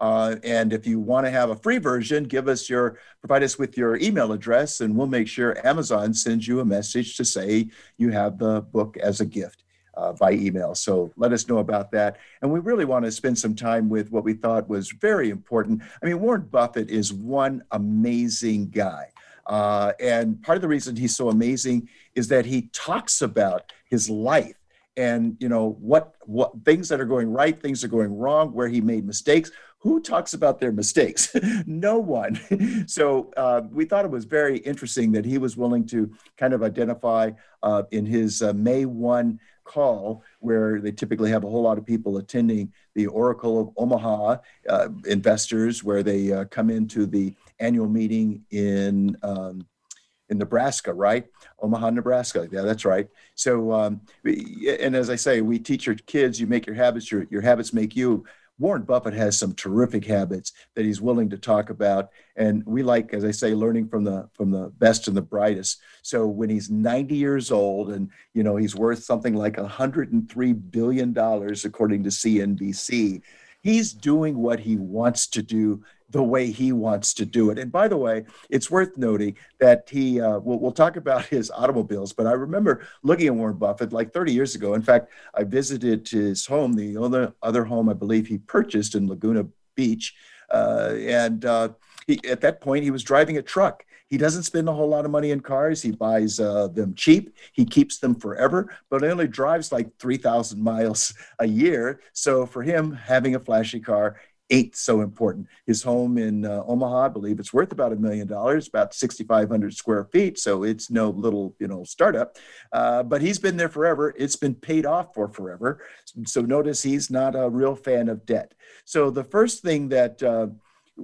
Uh, and if you want to have a free version, give us your provide us with your email address, and we'll make sure Amazon sends you a message to say you have the book as a gift. Uh, by email. So let us know about that. And we really want to spend some time with what we thought was very important. I mean, Warren Buffett is one amazing guy. Uh, and part of the reason he's so amazing is that he talks about his life and you know what what things that are going right things are going wrong where he made mistakes who talks about their mistakes? *laughs* no one. *laughs* so uh, we thought it was very interesting that he was willing to kind of identify uh, in his uh, May 1 call, where they typically have a whole lot of people attending the Oracle of Omaha uh, investors, where they uh, come into the annual meeting in. Um, in Nebraska, right? Omaha, Nebraska. Yeah, that's right. So, um, and as I say, we teach your kids, you make your habits, your, your habits make you. Warren Buffett has some terrific habits that he's willing to talk about, and we like, as I say, learning from the from the best and the brightest. So when he's 90 years old, and you know he's worth something like 103 billion dollars according to CNBC, he's doing what he wants to do the way he wants to do it. And by the way, it's worth noting that he, uh, we'll, we'll, talk about his automobiles, but I remember looking at Warren Buffett like 30 years ago. In fact, I visited his home, the other, other home I believe he purchased in Laguna Beach. Uh, and uh, he, at that point, he was driving a truck. He doesn't spend a whole lot of money in cars. He buys uh, them cheap. He keeps them forever, but he only drives like 3,000 miles a year. So for him, having a flashy car ain't so important. His home in uh, Omaha, I believe it's worth about a million dollars, about 6,500 square feet. So it's no little, you know, startup. Uh, but he's been there forever. It's been paid off for forever. So notice he's not a real fan of debt. So the first thing that, uh,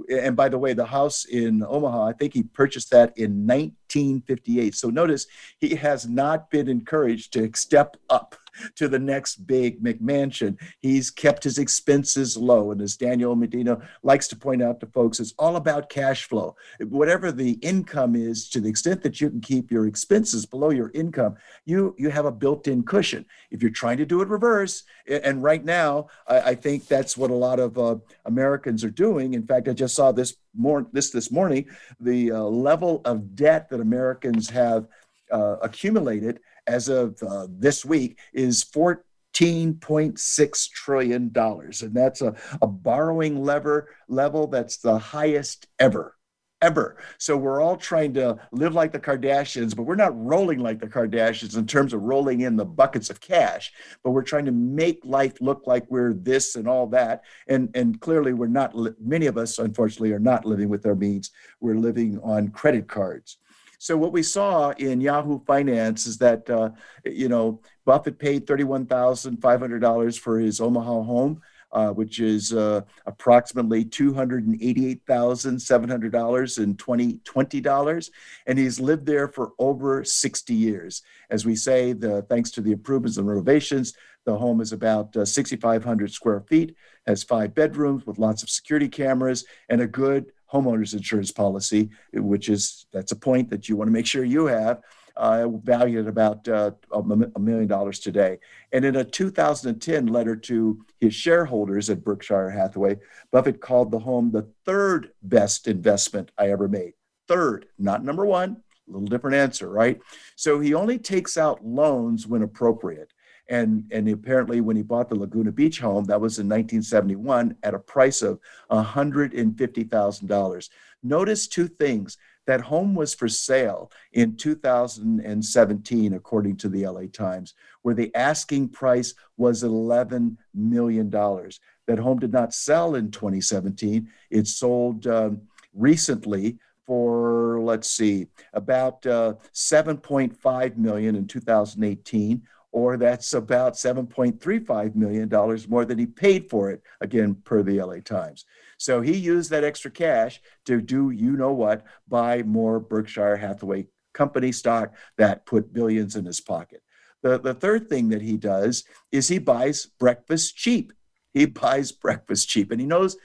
and by the way, the house in Omaha, I think he purchased that in 1958. So notice he has not been encouraged to step up to the next big McMansion. He's kept his expenses low. And as Daniel Medina likes to point out to folks, it's all about cash flow. Whatever the income is, to the extent that you can keep your expenses below your income, you, you have a built in cushion. If you're trying to do it reverse, and right now, I, I think that's what a lot of uh, Americans are doing. In fact, I just saw this more this this morning the uh, level of debt that Americans have uh, accumulated as of uh, this week is 14.6 trillion dollars. And that's a, a borrowing lever level that's the highest ever ever. So we're all trying to live like the kardashians but we're not rolling like the kardashians in terms of rolling in the buckets of cash but we're trying to make life look like we're this and all that. And and clearly we're not many of us unfortunately are not living with our means. We're living on credit cards so what we saw in Yahoo Finance is that uh, you know Buffett paid thirty-one thousand five hundred dollars for his Omaha home. Uh, which is uh, approximately $288,700 in 2020 dollars. And he's lived there for over 60 years. As we say, the, thanks to the improvements and renovations, the home is about uh, 6,500 square feet, has five bedrooms with lots of security cameras and a good homeowners insurance policy, which is that's a point that you want to make sure you have. Uh, valued at about uh, a million dollars today. And in a 2010 letter to his shareholders at Berkshire Hathaway, Buffett called the home the third best investment I ever made. third, not number one. A little different answer, right? So he only takes out loans when appropriate. And, and apparently, when he bought the Laguna Beach home, that was in 1971 at a price of $150,000. Notice two things that home was for sale in 2017, according to the LA Times, where the asking price was $11 million. That home did not sell in 2017. It sold um, recently for, let's see, about uh, 7.5 million in 2018 or that's about $7.35 million more than he paid for it, again, per the LA Times. So he used that extra cash to do you know what, buy more Berkshire Hathaway company stock that put billions in his pocket. The, the third thing that he does is he buys breakfast cheap. He buys breakfast cheap, and he knows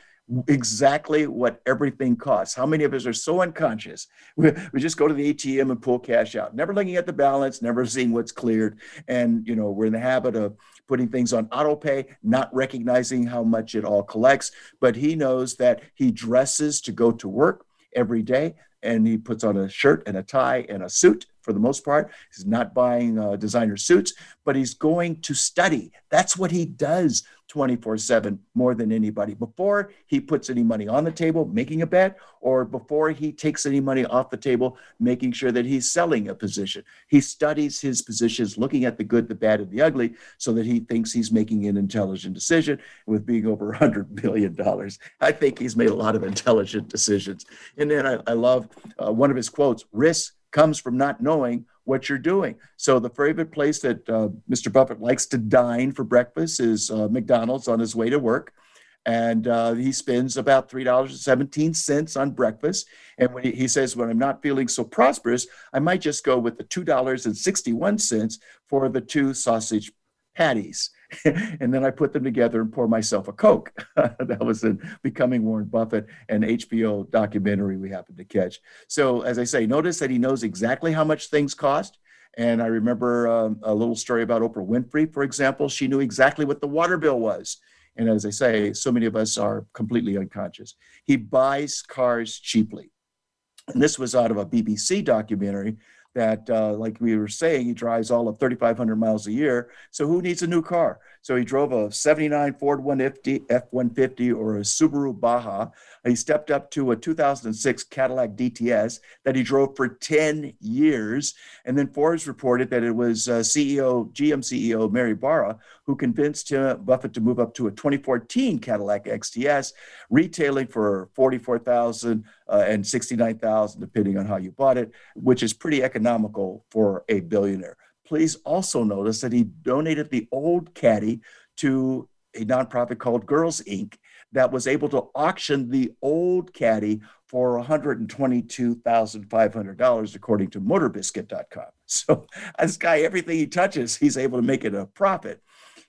exactly what everything costs. How many of us are so unconscious? *laughs* We, we, just go to the ATM and pull cash out, never looking at the balance, never seeing what's cleared. And, you know, we're in the habit of putting things on auto pay, not recognizing how much it all collects. But he knows that he dresses to go to work every day and he puts on a shirt and a tie and a suit for the most part. He's not buying uh, designer suits, but he's going to study. That's what he does 24 7 more than anybody. Before he puts any money on the table, making a bet, or before he takes any money off the table, making sure that he's selling a position. He studies his positions, looking at the good, the bad, and the ugly, so that he thinks he's making an intelligent decision. With being over $100 billion, I think he's made a lot of intelligent decisions. And then I, I love uh, one of his quotes risk comes from not knowing what you're doing. So the favorite place that uh, Mr. Buffett likes to dine for breakfast is uh, McDonald's on his way to work. And uh, he spends about $3.17 on breakfast. And when he, he says, when I'm not feeling so prosperous, I might just go with the $2.61 for the two sausage patties. *laughs* and then I put them together and pour myself a Coke. *laughs* that was in Becoming Warren Buffett, an HBO documentary we happened to catch. So, as I say, notice that he knows exactly how much things cost. And I remember um, a little story about Oprah Winfrey, for example. She knew exactly what the water bill was. And as I say, so many of us are completely unconscious. He buys cars cheaply. And this was out of a BBC documentary that, uh, like we were saying, he drives all of 3,500 miles a year. So who needs a new car? So he drove a 79 Ford 150 F-150 or a Subaru Baja. He stepped up to a 2006 Cadillac DTS that he drove for 10 years. And then Forbes reported that it was uh, CEO, GM CEO Mary Barra, who convinced him, Buffett to move up to a 2014 Cadillac XTS, retailing for 44,000 uh, and 69,000, depending on how you bought it, which is pretty economical for a billionaire. Please also notice that he donated the old caddy to a nonprofit called Girls Inc. that was able to auction the old caddy for $122,500, according to motorbiscuit.com. *laughs* So, this guy, everything he touches, he's able to make it a profit.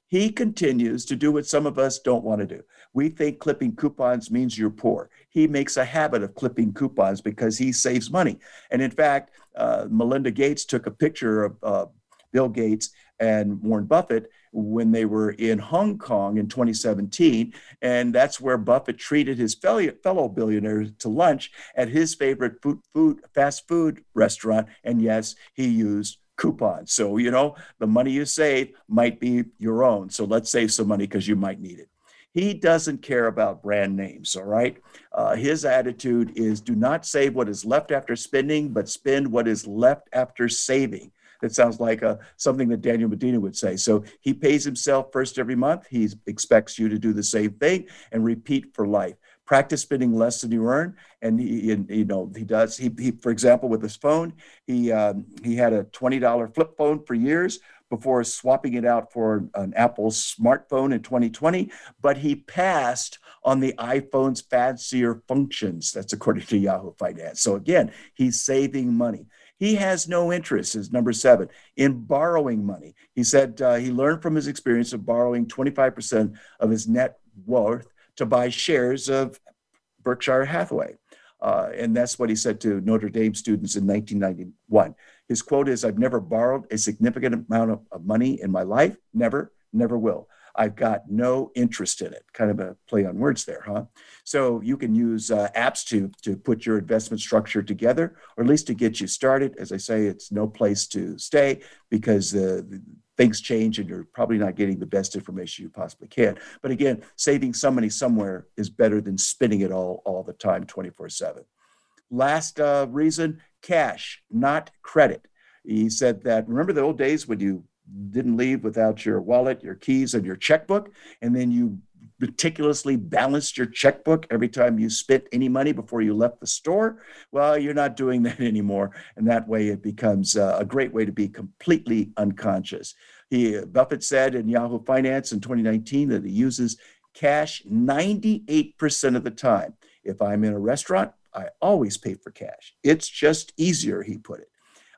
He continues to do what some of us don't want to do. We think clipping coupons means you're poor. He makes a habit of clipping coupons because he saves money. And in fact, uh, Melinda Gates took a picture of uh, Bill Gates and Warren Buffett when they were in Hong Kong in 2017. And that's where Buffett treated his fellow billionaires to lunch at his favorite food, food fast food restaurant. And yes, he used coupons. So, you know, the money you save might be your own. So let's save some money because you might need it. He doesn't care about brand names, all right? Uh, his attitude is do not save what is left after spending, but spend what is left after saving. That sounds like a, uh, something that Daniel Medina would say. So he pays himself first every month. He expects you to do the same thing and repeat for life. Practice spending less than you earn, and he, you know, he does. He, he, for example, with his phone, he um, he had a twenty dollar flip phone for years before swapping it out for an Apple smartphone in 2020. But he passed on the iPhone's fancier functions. That's according to Yahoo Finance. So again, he's saving money. He has no interest, is number seven, in borrowing money. He said uh, he learned from his experience of borrowing 25% of his net worth to buy shares of Berkshire Hathaway. Uh, and that's what he said to Notre Dame students in 1991. His quote is I've never borrowed a significant amount of, of money in my life, never, never will. I've got no interest in it. Kind of a play on words there, huh? So you can use uh, apps to, to put your investment structure together, or at least to get you started. As I say, it's no place to stay because uh, things change and you're probably not getting the best information you possibly can. But again, saving some money somewhere is better than spending it all all the time, 24 7. Last uh, reason cash, not credit. He said that remember the old days when you didn't leave without your wallet, your keys, and your checkbook, and then you meticulously balanced your checkbook every time you spent any money before you left the store. Well, you're not doing *laughs* that anymore, and that way it becomes uh, a great way to be completely unconscious. He Buffett said in Yahoo Finance in 2019 that he uses cash 98% of the time. If I'm in a restaurant, I always pay for cash. It's just easier, he put it.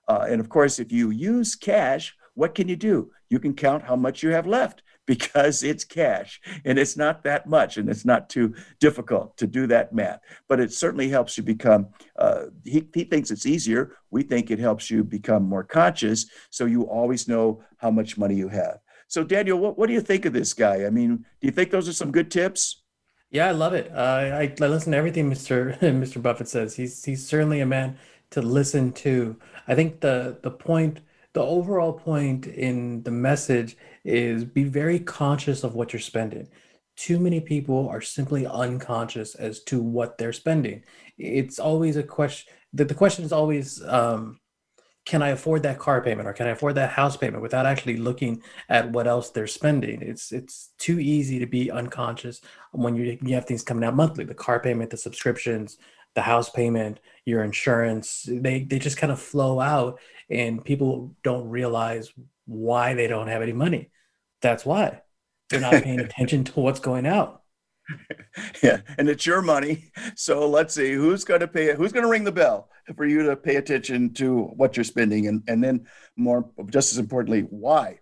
Uh, and of course, if you use cash, what can you do? You can count how much you have left *laughs* because it's cash and it's not that much and it's not too difficult to do that math. But it certainly helps you become, uh, he, he thinks it's easier. We think it helps you become more conscious so you always know how much money you have. So, Daniel, what, what do you think of this guy? I mean, do you think those are some good tips? Yeah, I love it. Uh, I, I listen to everything Mr. *laughs* Mr. Buffett says. He's he's certainly a man to listen to. I think the the point, the overall point in the message is be very conscious of what you're spending. Too many people are simply unconscious as to what they're spending. It's always a question. that the question is always, um, can I afford that car payment or can I afford that house payment without actually looking at what else they're spending? It's it's too easy to be unconscious when you you have things coming out monthly, the car payment, the subscriptions, the house payment, your insurance, they they just kind of flow out and people don't realize why they don't have any money. That's why they're not paying *laughs* attention to what's going out. *laughs* Yeah, and it's your money. So let's see who's going to pay who's going to ring the bell for you to pay attention to what you're spending and and then more just as importantly, why?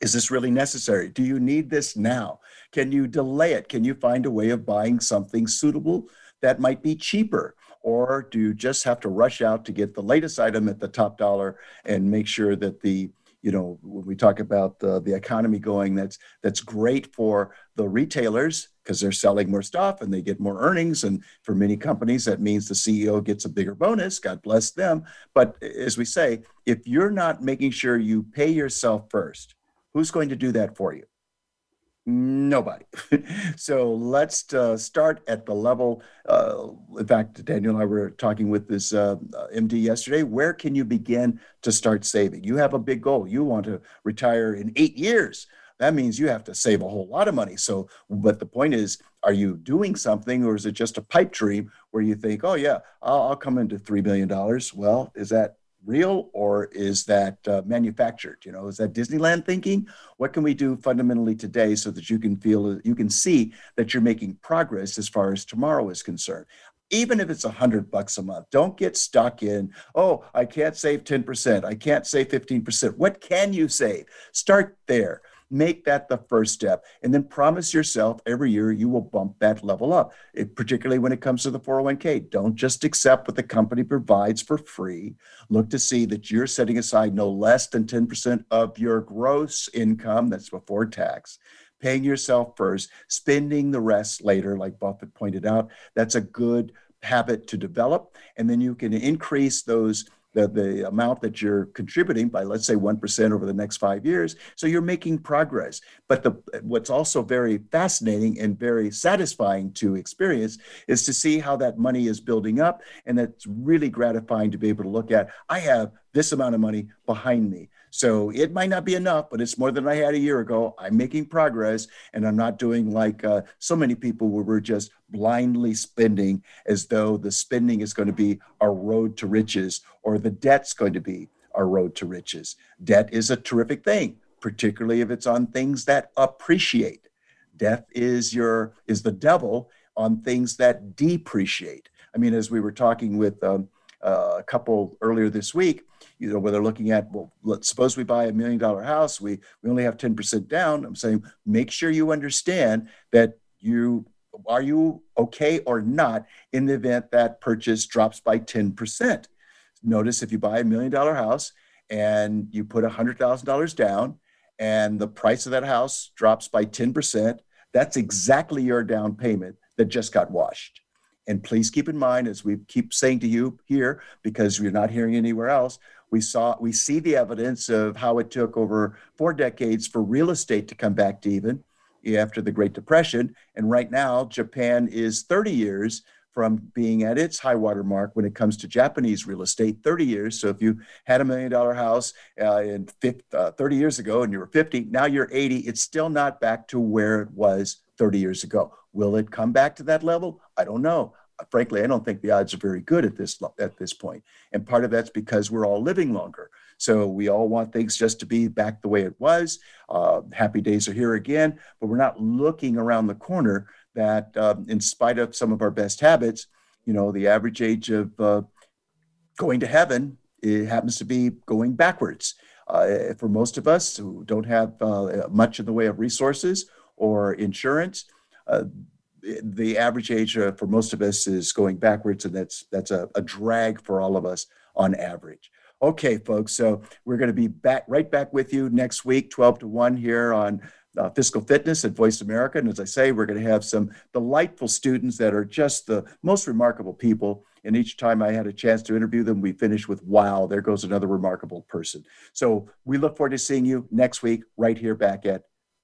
Is this really necessary? Do you need this now? Can you delay it? Can you find a way of buying something suitable that might be cheaper? Or do you just have to rush out to get the latest item at the top dollar and make sure that the you know when we talk about the, the economy going that's that's great for the retailers because they're selling more stuff and they get more earnings. And for many companies that means the ceo gets a bigger bonus. God bless them. But as we say if you're not making sure you pay yourself first who's going to do that for you Nobody. *laughs* so let's uh, start at the level. Uh, in fact, Daniel and I were talking with this uh, MD yesterday. Where can you begin to start saving? You have a big goal. You want to retire in eight years. That means you have to save a whole lot of money. So, but the point is, are you doing something or is it just a pipe dream where you think, oh, yeah, I'll, I'll come into $3 million? Well, is that real or is that uh, manufactured? You know, is that Disneyland thinking? What can we do fundamentally today so that you can feel, you can see that you're making progress as far as tomorrow is concerned? Even if it's a hundred bucks a month, don't get stuck in, oh, I can't save 10%. I can't save 15%. What can you save? Start there. Make that the first step. And then promise yourself every year you will bump that level up, it, particularly when it comes to the 401k. Don't just accept what the company provides for free. Look to see that you're setting aside no less than 10% of your gross income, that's before tax paying yourself first, spending the rest later, like Buffett pointed out. That's a good habit to develop. And then you can increase those the, the amount that you're contributing by let's say 1% over the next five years. So you're making progress. But the what's also very fascinating and very satisfying to experience is to see how that money is building up. And it's really gratifying to be able to look at i have this amount of money behind me so it might not be enough, but it's more than I had a year ago. I'm making progress, and I'm not doing like uh, so many people where we're just blindly spending as though the spending is going to be our road to riches or the debt's going to be our road to riches. Debt is a terrific thing, particularly if it's on things that appreciate. Death is your is the devil on things that depreciate. I mean, as we were talking with um, uh, a couple earlier this week, you know, where they're looking at, well, let's suppose we buy a million dollar house, we, we only have 10% down. I'm saying, make sure you understand that you are you okay or not in the event that purchase drops by 10%. Notice if you buy a million dollar house and you put $100,000 down and the price of that house drops by 10%, that's exactly your down payment that just got washed. And please keep in mind, as we keep saying to you here, because you're not hearing anywhere else, we saw we see the evidence of how it took over four decades for real estate to come back to even after the Great Depression. And right now, Japan is 30 years from being at its high water mark when it comes to Japanese real estate, 30 years. So if you had a million dollar house uh, in 50, uh, 30 years ago and you were 50, now you're 80, it's still not back to where it was 30 years ago. Will it come back to that level? I don't know. Frankly, I don't think the odds are very good at this at this point. And part of that's because we're all living longer. So we all want things just to be back the way it was. Uh, happy days are here again, but we're not looking around the corner that, um, in spite of some of our best habits, you know, the average age of uh, going to heaven it happens to be going backwards. Uh, for most of us who don't have uh, much in the way of resources or insurance, uh, the average age uh, for most of us is going backwards, and that's that's a, a drag for all of us on average. Okay, folks. So we're going to be back right back with you next week, 12 to 1 here on uh, Fiscal Fitness at Voice America. And as I say, we're going to have some delightful students that are just the most remarkable people. And each time I had a chance to interview them, we finish with, wow, there goes another remarkable person. So we look forward to seeing you next week right here back at